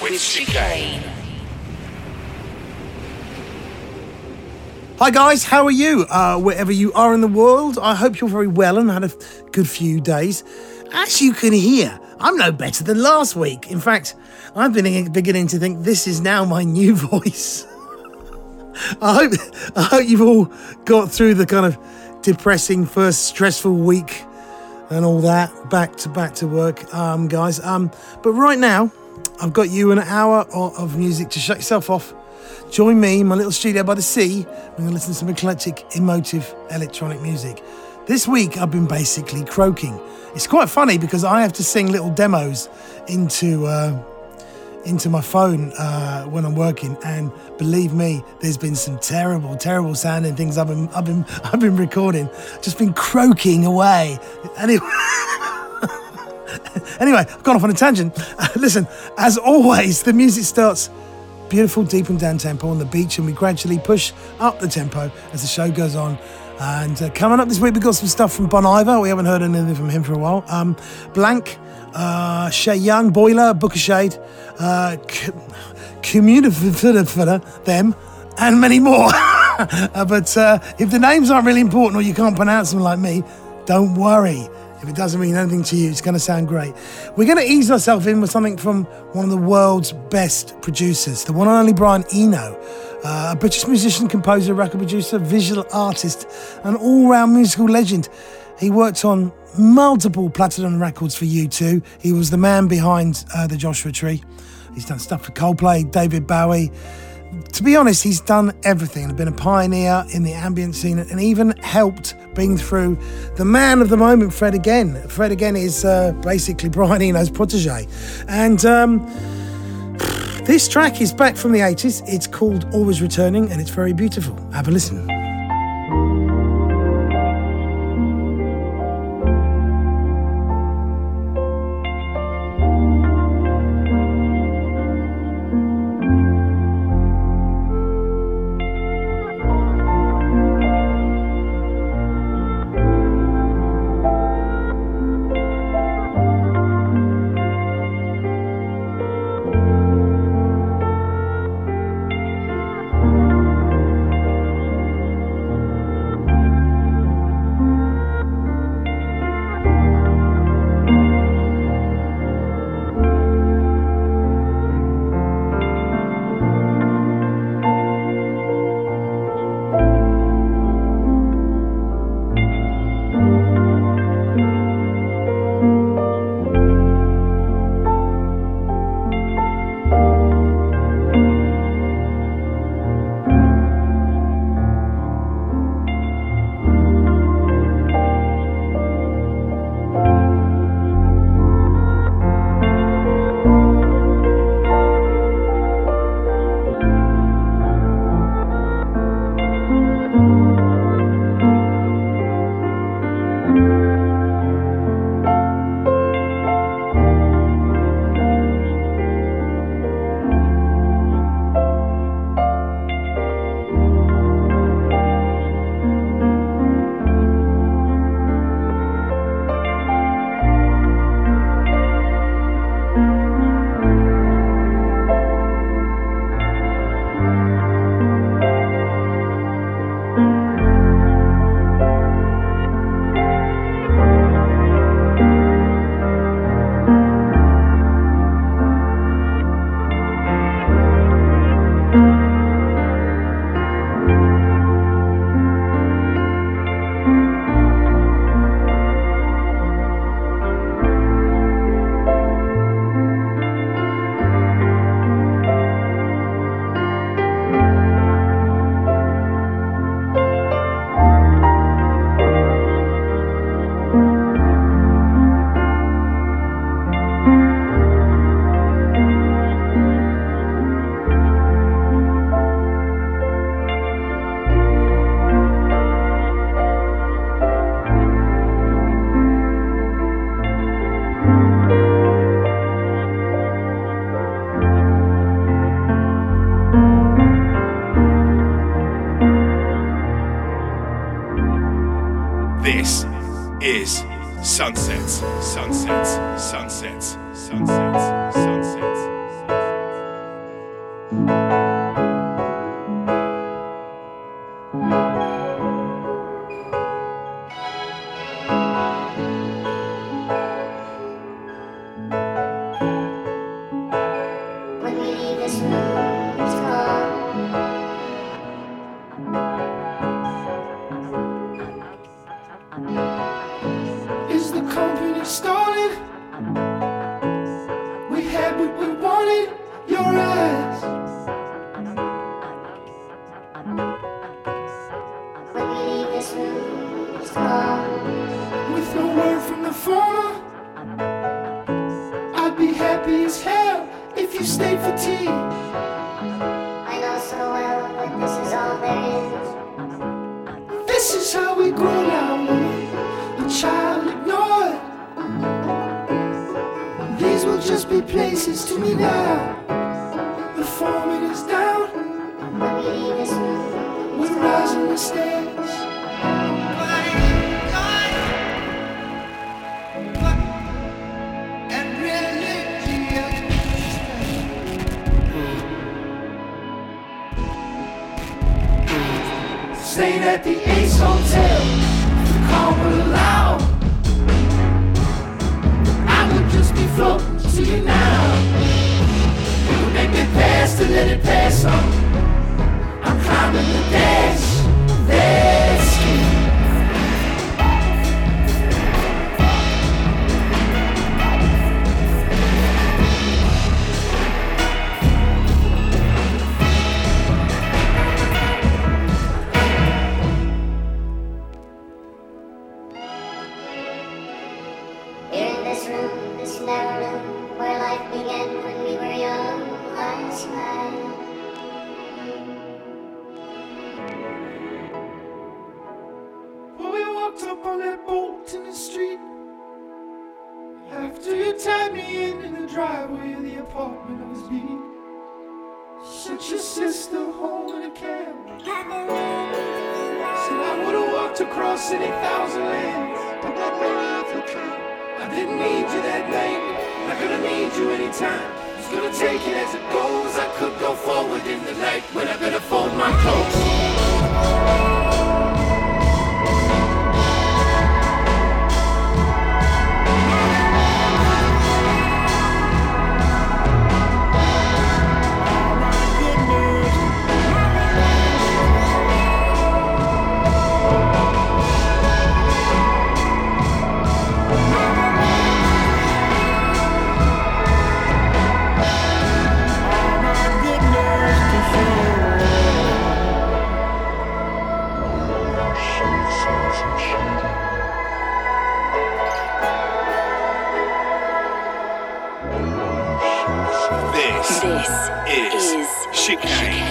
with Chicane. Hi guys, how are you? Uh, wherever you are in the world, I hope you're very well and had a good few days. As you can hear, I'm no better than last week. In fact, I've been beginning to think this is now my new voice. I hope I hope you've all got through the kind of depressing first stressful week and all that back to back to work, um, guys. Um, but right now, I've got you an hour of music to shut yourself off. Join me in my little studio by the sea. We're going to listen to some eclectic, emotive electronic music. This week, I've been basically croaking. It's quite funny because I have to sing little demos into uh, into my phone uh, when I'm working, and believe me, there's been some terrible, terrible sounding things I've been I've been I've been recording. Just been croaking away. Anyway. Anyway, I've gone off on a tangent. Listen, as always, the music starts beautiful, deep and down tempo on the beach, and we gradually push up the tempo as the show goes on. And uh, coming up this week, we've got some stuff from Bon Iver. We haven't heard anything from him for a while. Um, Blanke, uh, Shay Young, Bolier, Booka Shade, uh, Community, them, and many more. Uh, but uh, if the names aren't really important or you can't pronounce them like me, don't worry. If it doesn't mean anything to you, it's going to sound great. We're going to ease ourselves in with something from one of the world's best producers, the one and only Brian Eno, uh, a British musician, composer, record producer, visual artist, an all round musical legend. He worked on multiple platinum records for U2. He was the man behind uh, the Joshua Tree. He's done stuff for Coldplay, David Bowie to be honest, he's done everything and been a pioneer in the ambient scene and even helped bring through the man of the moment, Fred Again. Fred Again is uh, basically Brian Eno's protege. And um, this track is back from the 80s. It's called Always Returning and it's very beautiful. Have a listen. Chicane.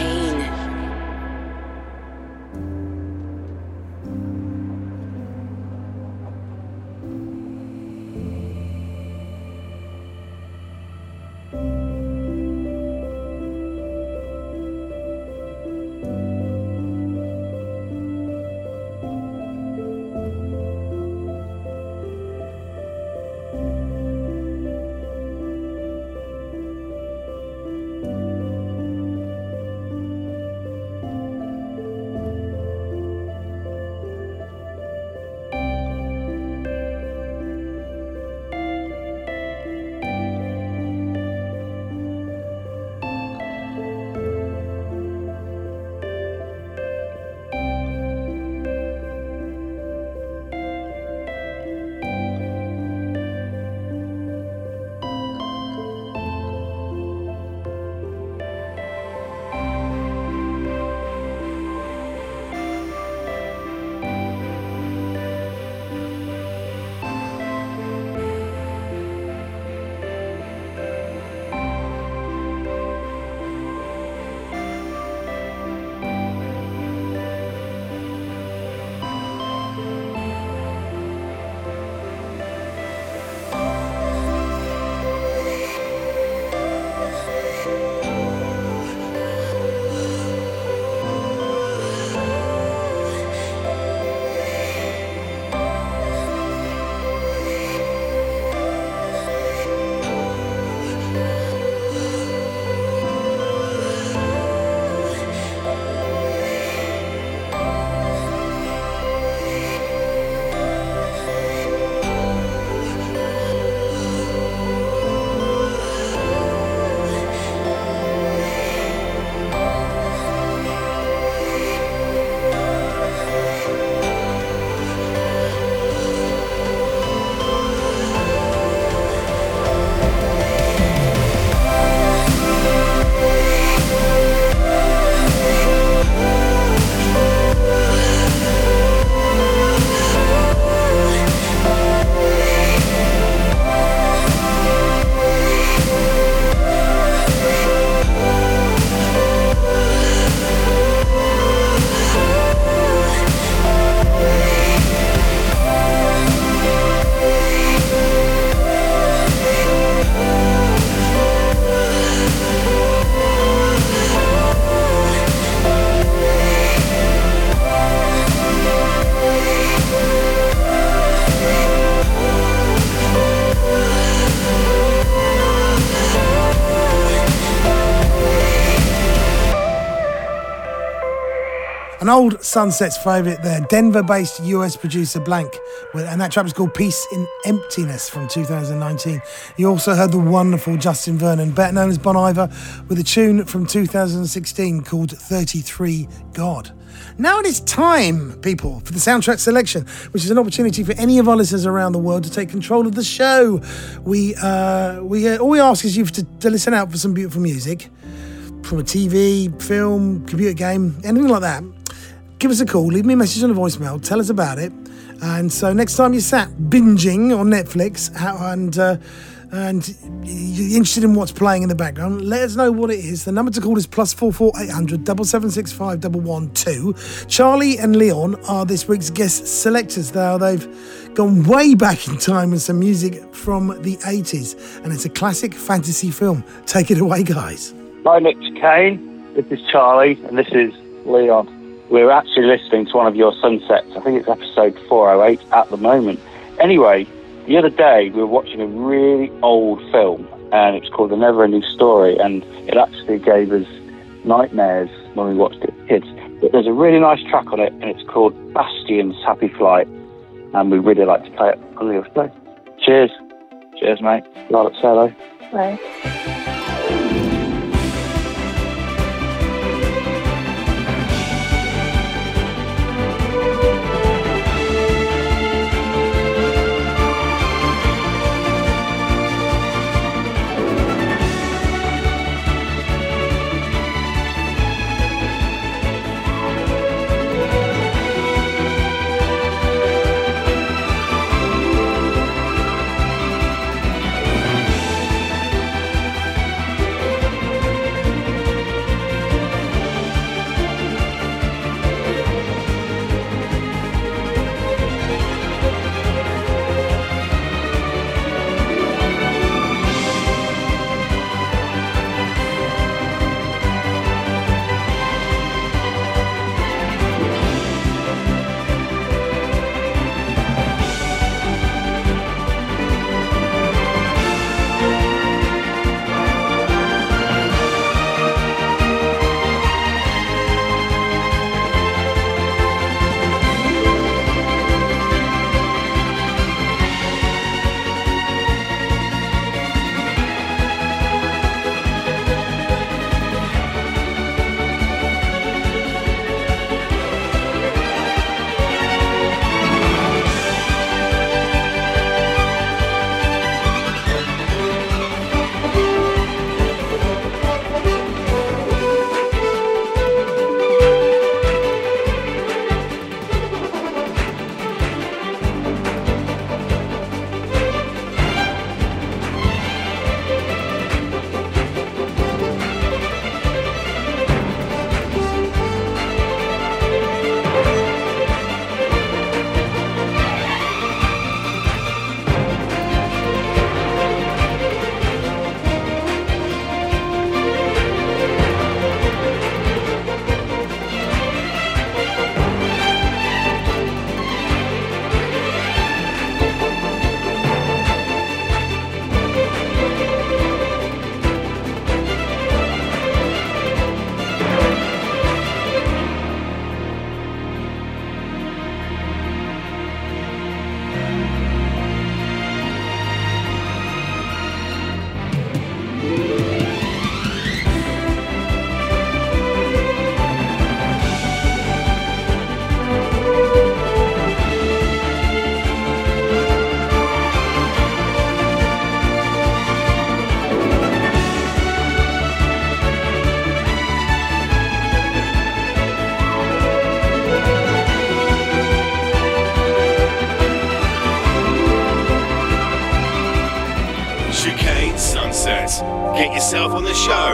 An old Sunsets favourite there, Denver based US producer Blanke, and that track was called Peace in Emptiness from 2019. You also heard the wonderful Justin Vernon, better known as Bon Iver, with a tune from 2016 called 33 God. Now it is time, people, for the soundtrack selection, which is an opportunity for any of our listeners around the world to take control of the show. We, uh, we, uh, all we ask is you to, to listen out for some beautiful music from a TV, film, computer game, anything like that give us a call, leave me a message on a voicemail, tell us about it. And so next time you're sat binging on Netflix and uh, and you're interested in what's playing in the background, let us know what it is. The number to call is plus four four eight hundred double seven six five double one two. Charlie and Leon are this week's guest selectors. Now they've gone way back in time with some music from the 80s, and it's a classic fantasy film. Take it away, guys. Hi, Nick Kane. This is Charlie, and this is Leon. We're actually listening to one of your sunsets. I think it's episode 408 at the moment. Anyway, the other day we were watching a really old film and it's called The Never Ending Story and it actually gave us nightmares when we watched it kids. But there's a really nice track on it and it's called Bastian's Happy Flight and we really like to play it on the. Cheers. Cheers, mate. Love it, hello. Bye.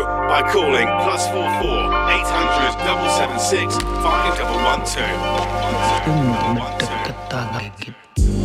by calling plus 44 800 776 5112.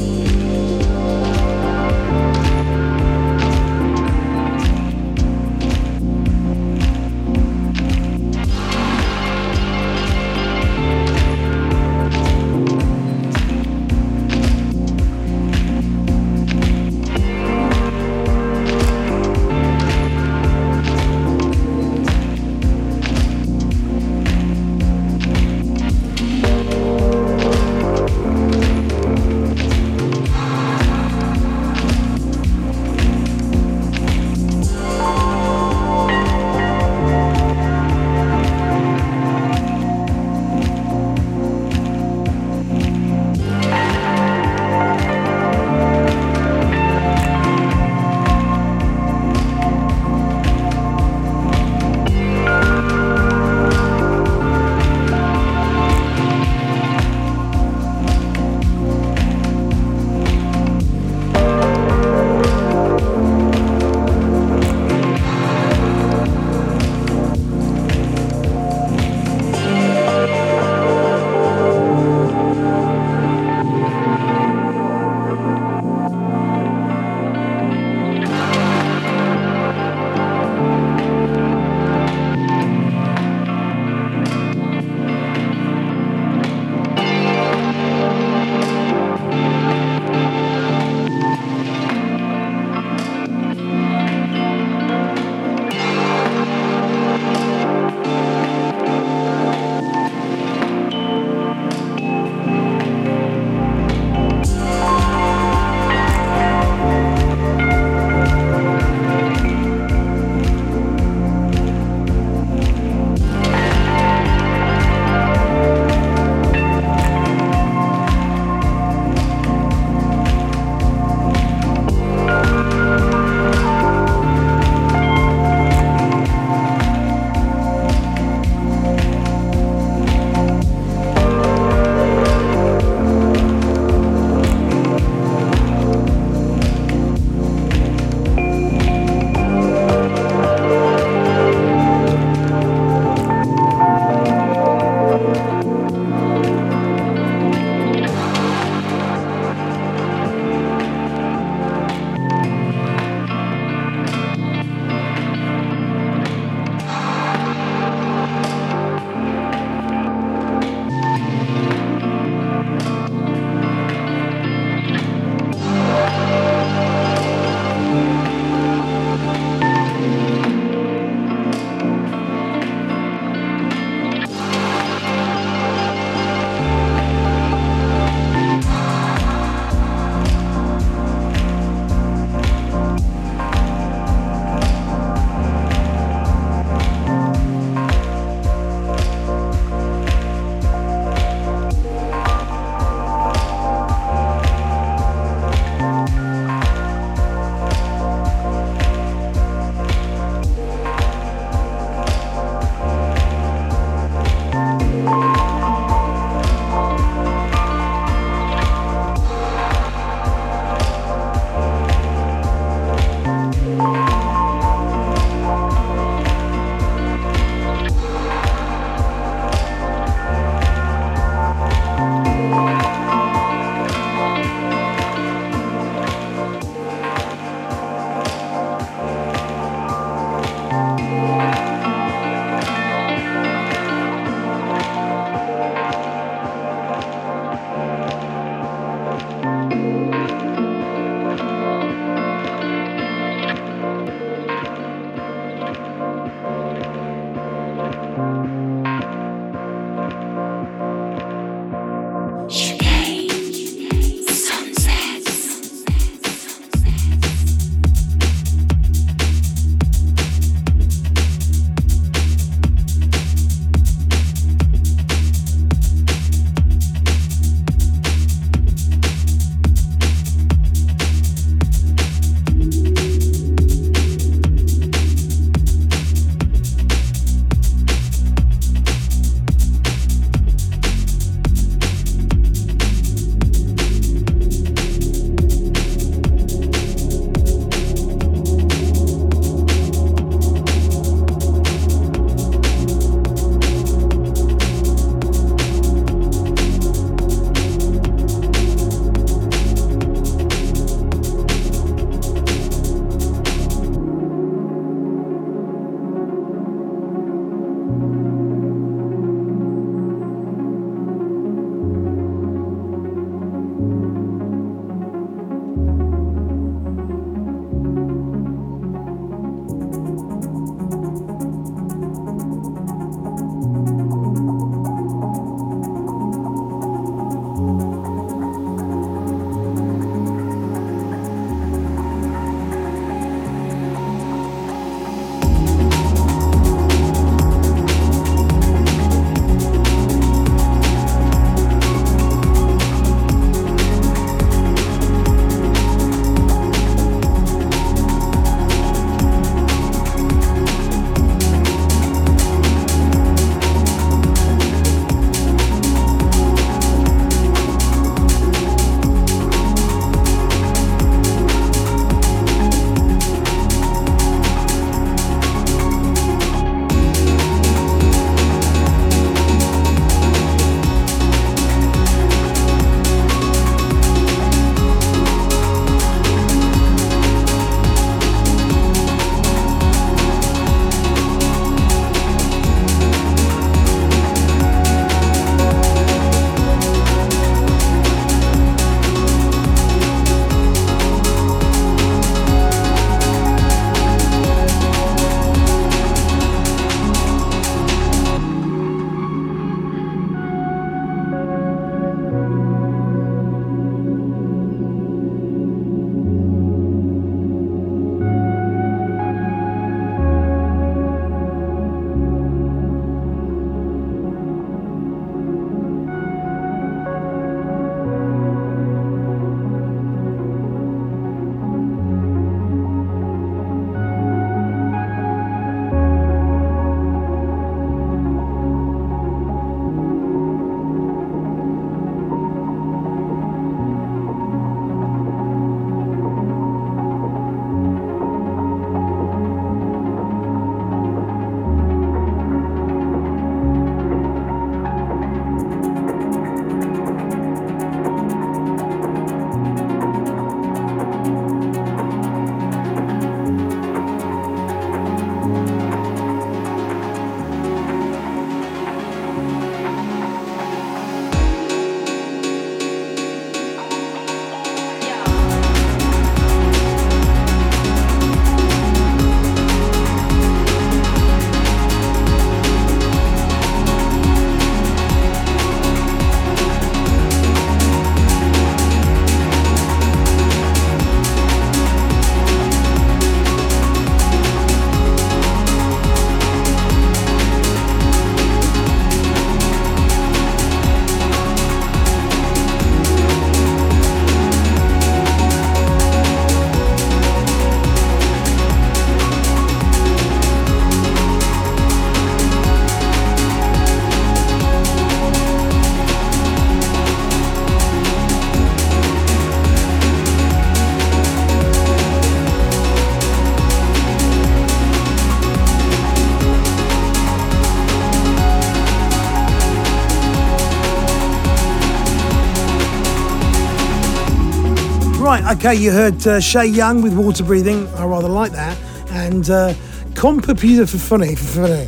Okay, you heard uh, Che-Yung with Water Breathing. I rather like that. And uh, for Funny, for funny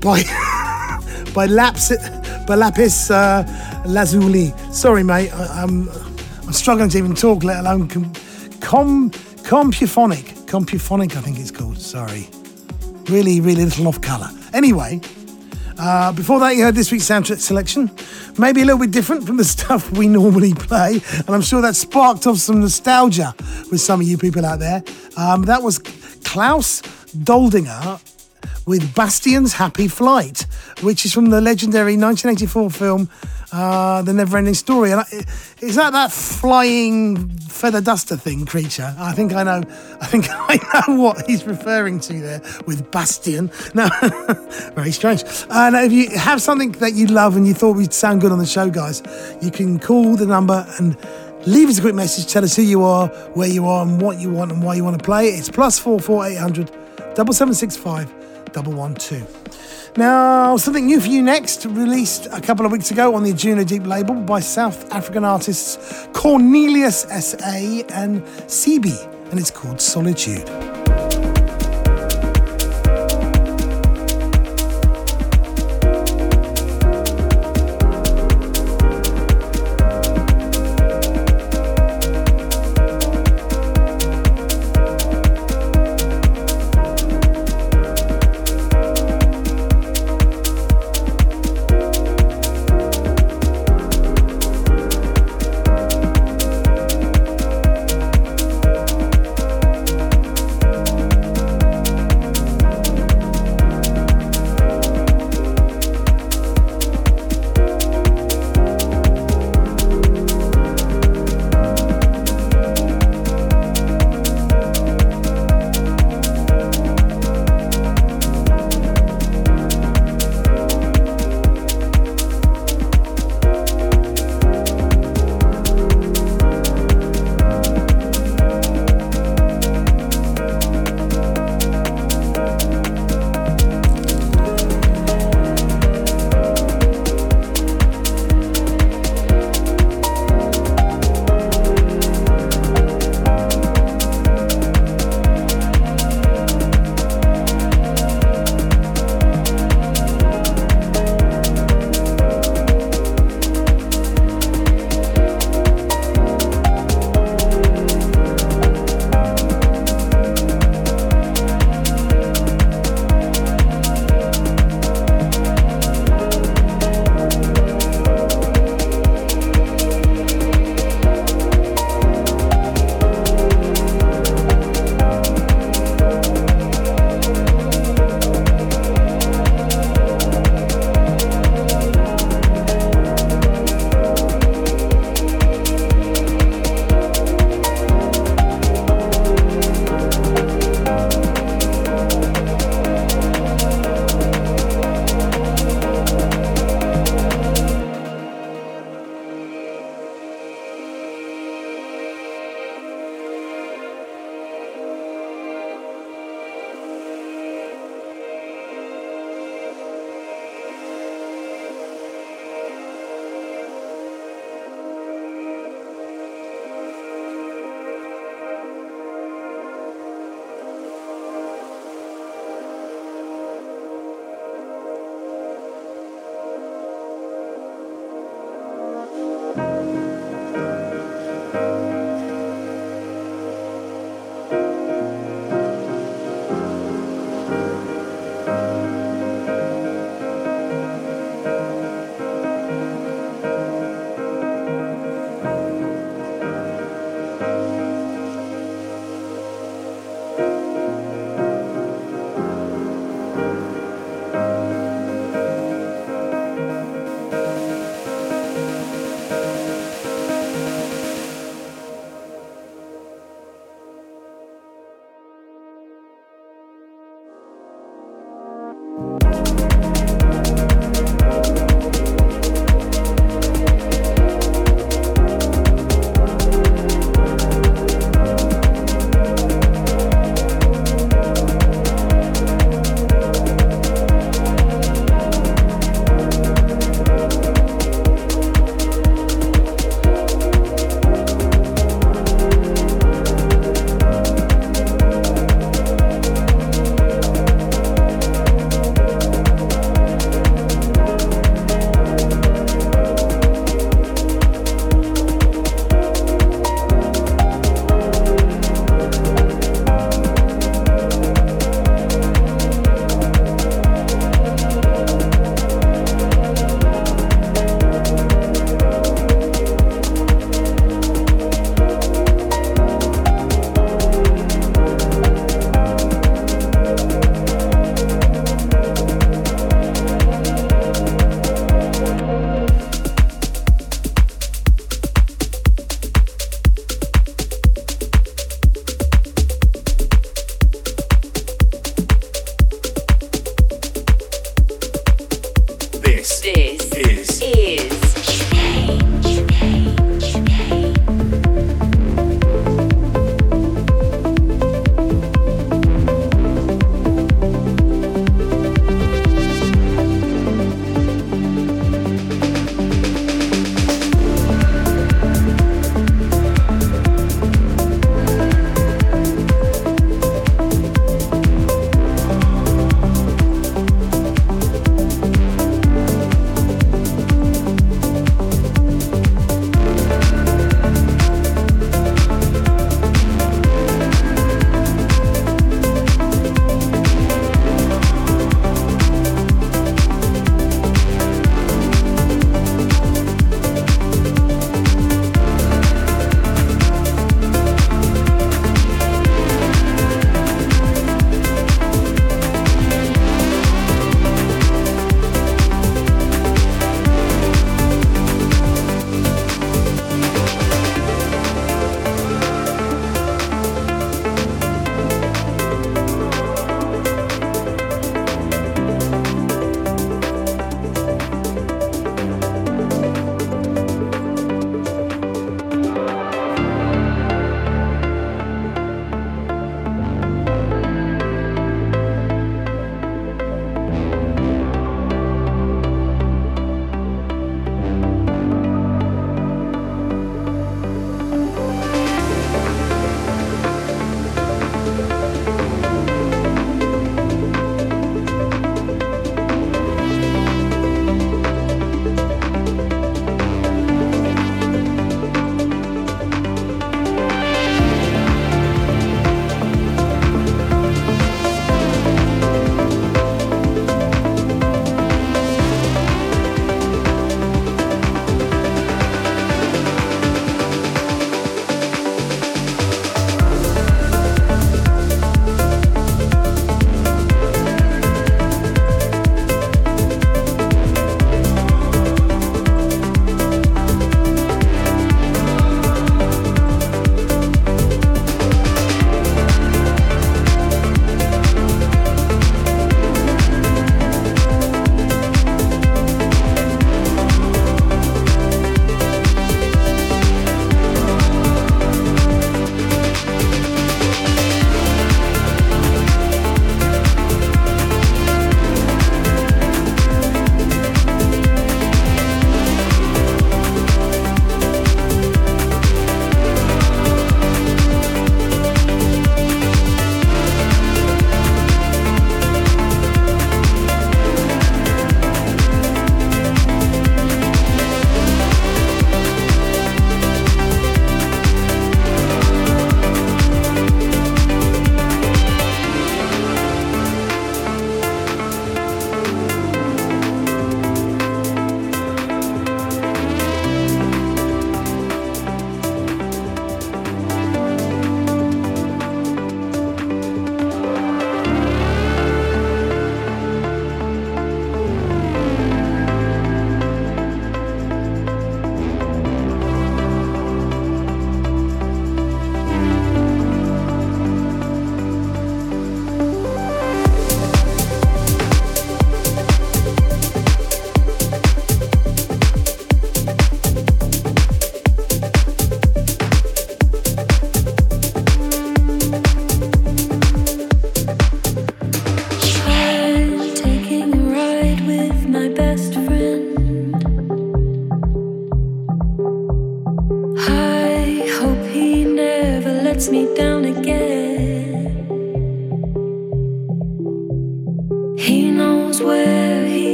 by, by, Laps, by Lapis uh, Lazuli. Sorry, mate. I, I'm, I'm struggling to even talk, let alone com, com, Compuphonic. Compuphonic, I think it's called. Sorry. Really, really little off colour. Anyway, uh, before that, you heard this week's soundtrack selection. Maybe a little bit different from the stuff we normally play, and I'm sure that sparked off some nostalgia with some of you people out there. Um, that was Klaus Doldinger with Bastian's Happy Flight, which is from the legendary 1984 film uh, The Never Ending Story. And I, is that that flying feather duster thing creature? I think I know. I think I know what he's referring to there with Bastian. No, very strange. And if you have something that you love and you thought would sound good on the show, guys, you can call the number and leave us a quick message. Tell us who you are, where you are, and what you want and why you want to play. It's plus four four eight hundred double seven six five double one two. Now, something new for you next, released a couple of weeks ago on the Anjunadeep label by South African artists Cornelius S.A. and Sebee, and it's called Solitude.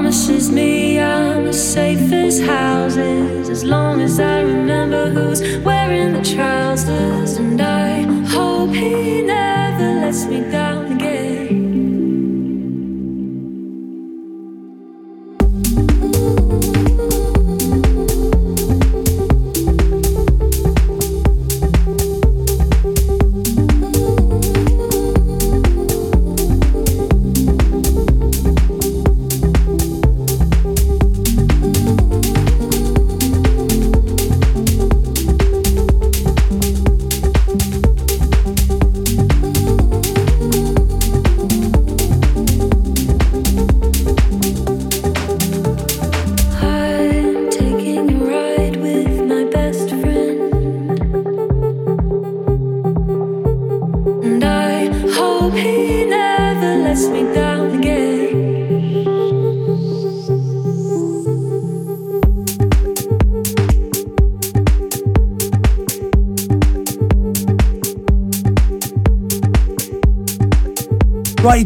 Promises me I'm as safe as houses as long as I remember who's wearing the trousers. And I hope he never lets me down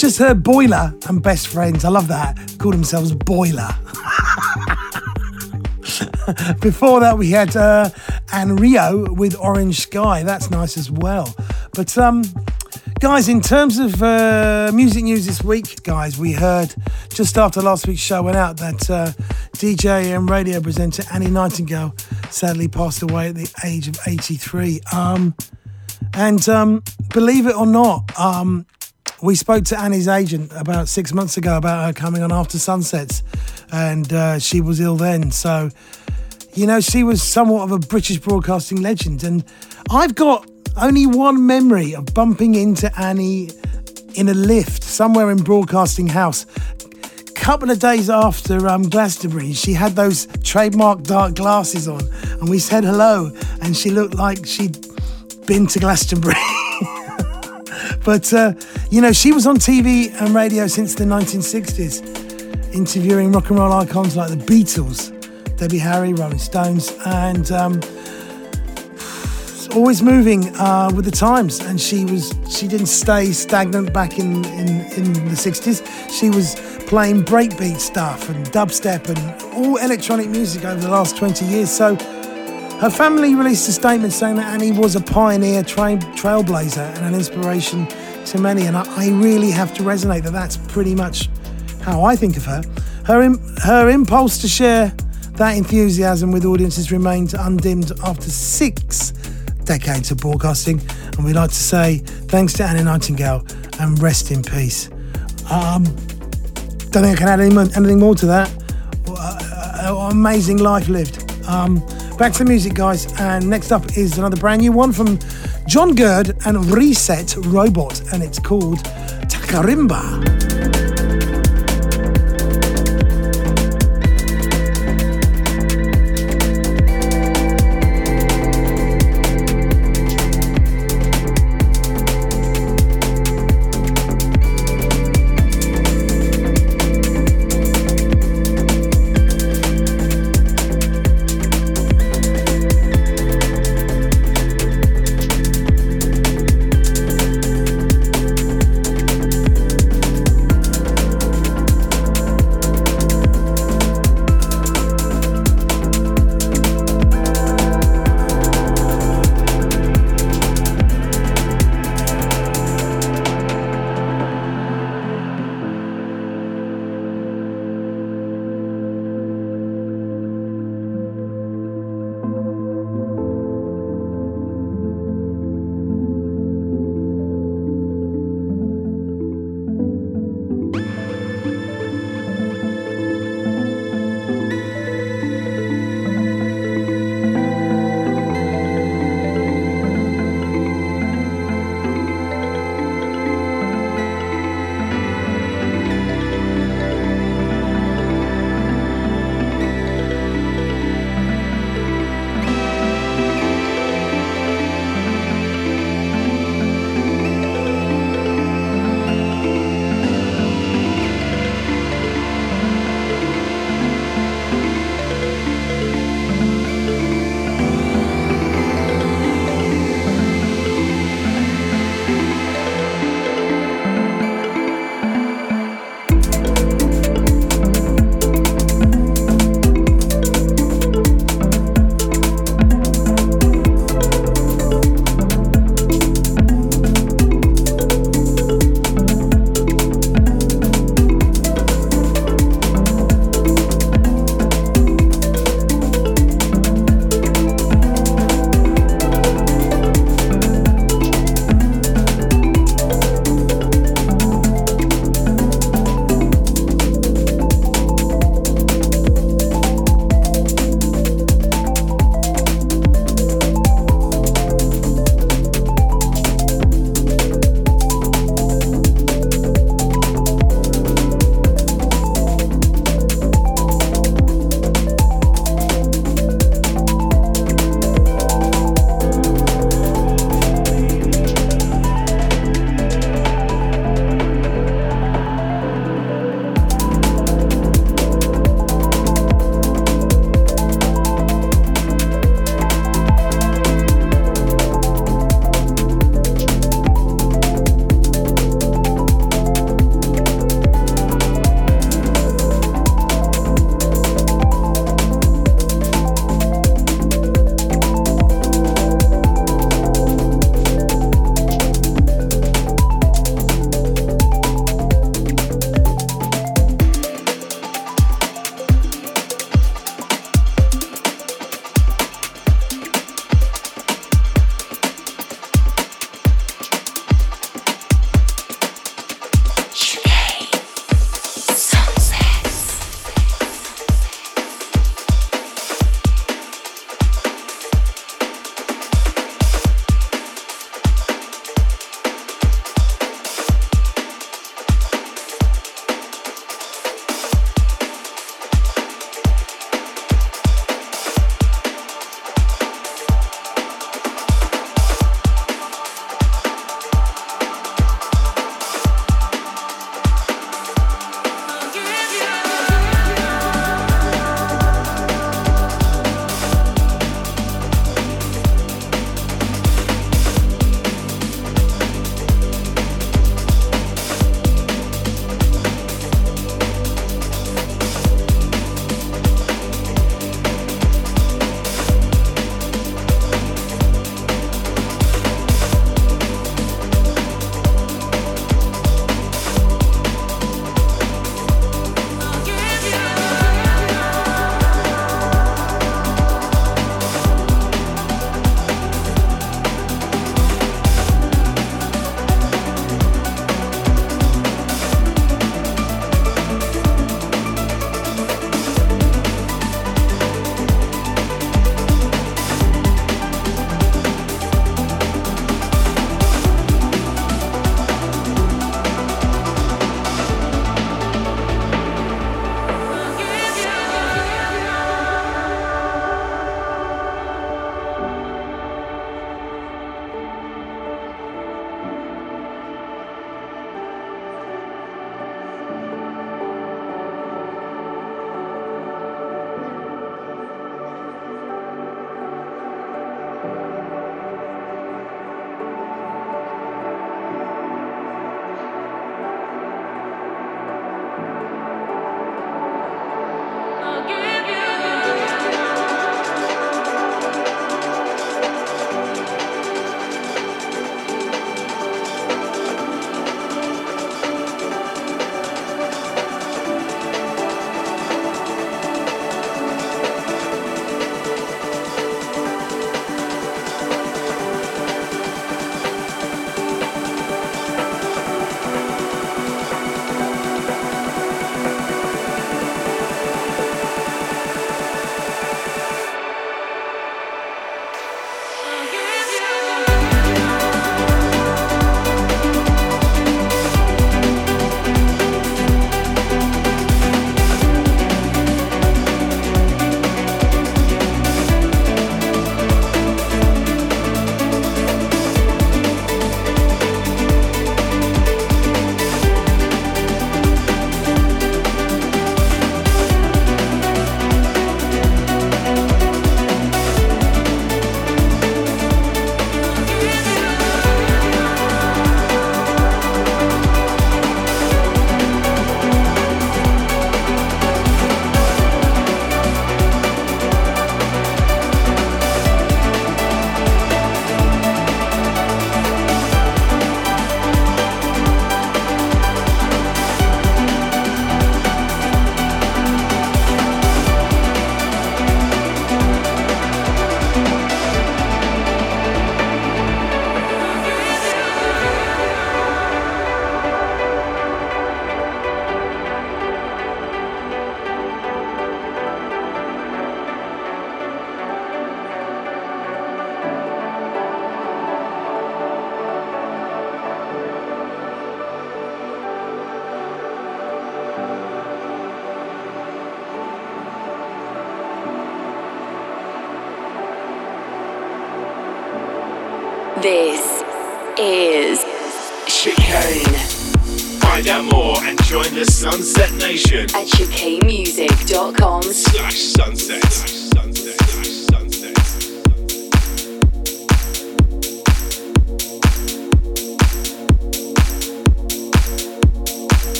just heard Bolier and Best Friends. I love that. Call themselves Boiler. Before that, we had uh, Anriu with Orange Sky. That's nice as well. But, um, guys, in terms of uh, music news this week, guys, we heard just after last week's show went out that uh, DJ and radio presenter Annie Nightingale sadly passed away at the age of 83. Um, and um, believe it or not, um, we spoke to Annie's agent about six months ago about her coming on After Sunsets, and uh, she was ill then. So, you know, she was somewhat of a British broadcasting legend. And I've got only one memory of bumping into Annie in a lift somewhere in Broadcasting House. Couple of days after um, Glastonbury, she had those trademark dark glasses on, and we said hello, and she looked like she'd been to Glastonbury. But, uh, you know, she was on TV and radio since the 1960s, interviewing rock and roll icons like the Beatles, Debbie Harry, Rolling Stones, and um, always moving uh, with the times. And she was she didn't stay stagnant back in, in, in the 60s. She was playing breakbeat stuff and dubstep and all electronic music over the last 20 years. So her family released a statement saying that Annie was a pioneer, tra- trailblazer, and an inspiration to many. And I, I really have to resonate that that's pretty much how I think of her. Her, Im- her impulse to share that enthusiasm with audiences remains undimmed after six decades of broadcasting. And we'd like to say thanks to Annie Nightingale and rest in peace. Um, don't think I can add any, anything more to that. Uh, amazing life lived. Um, back to the music, guys. And next up is another brand new one from Jon Gurd and Reset Robot, and it's called Takerimba.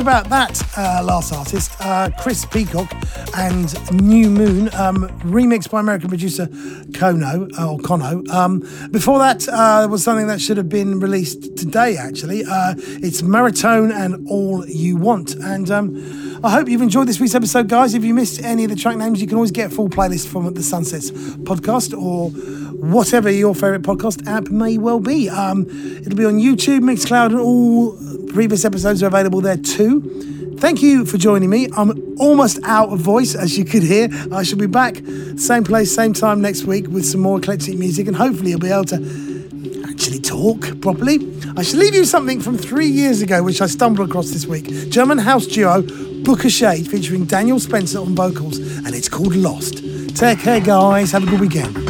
About that uh, last artist, uh, Cris Peacock and New Moon, um, remixed by American producer Kono or Kono. Um, before that uh, was something that should have been released today. Actually, uh, it's Maratone and All You Want, and um, I hope you've enjoyed this week's episode, guys. If you missed any of the track names, you can always get a full playlist from the Sunsets podcast or whatever your favourite podcast app may well be. Um, it'll be on YouTube, Mixcloud, and all previous episodes are available there too. Thank you for joining me. I'm almost out of voice, as you could hear. I shall be back, same place, same time next week with some more eclectic music, and hopefully, I'll be able to actually talk properly. I shall leave you something from three years ago, which I stumbled across this week. German house duo Booka Shade featuring Daniel Spencer on vocals, and it's called Lost. Take care, guys. Have a good weekend.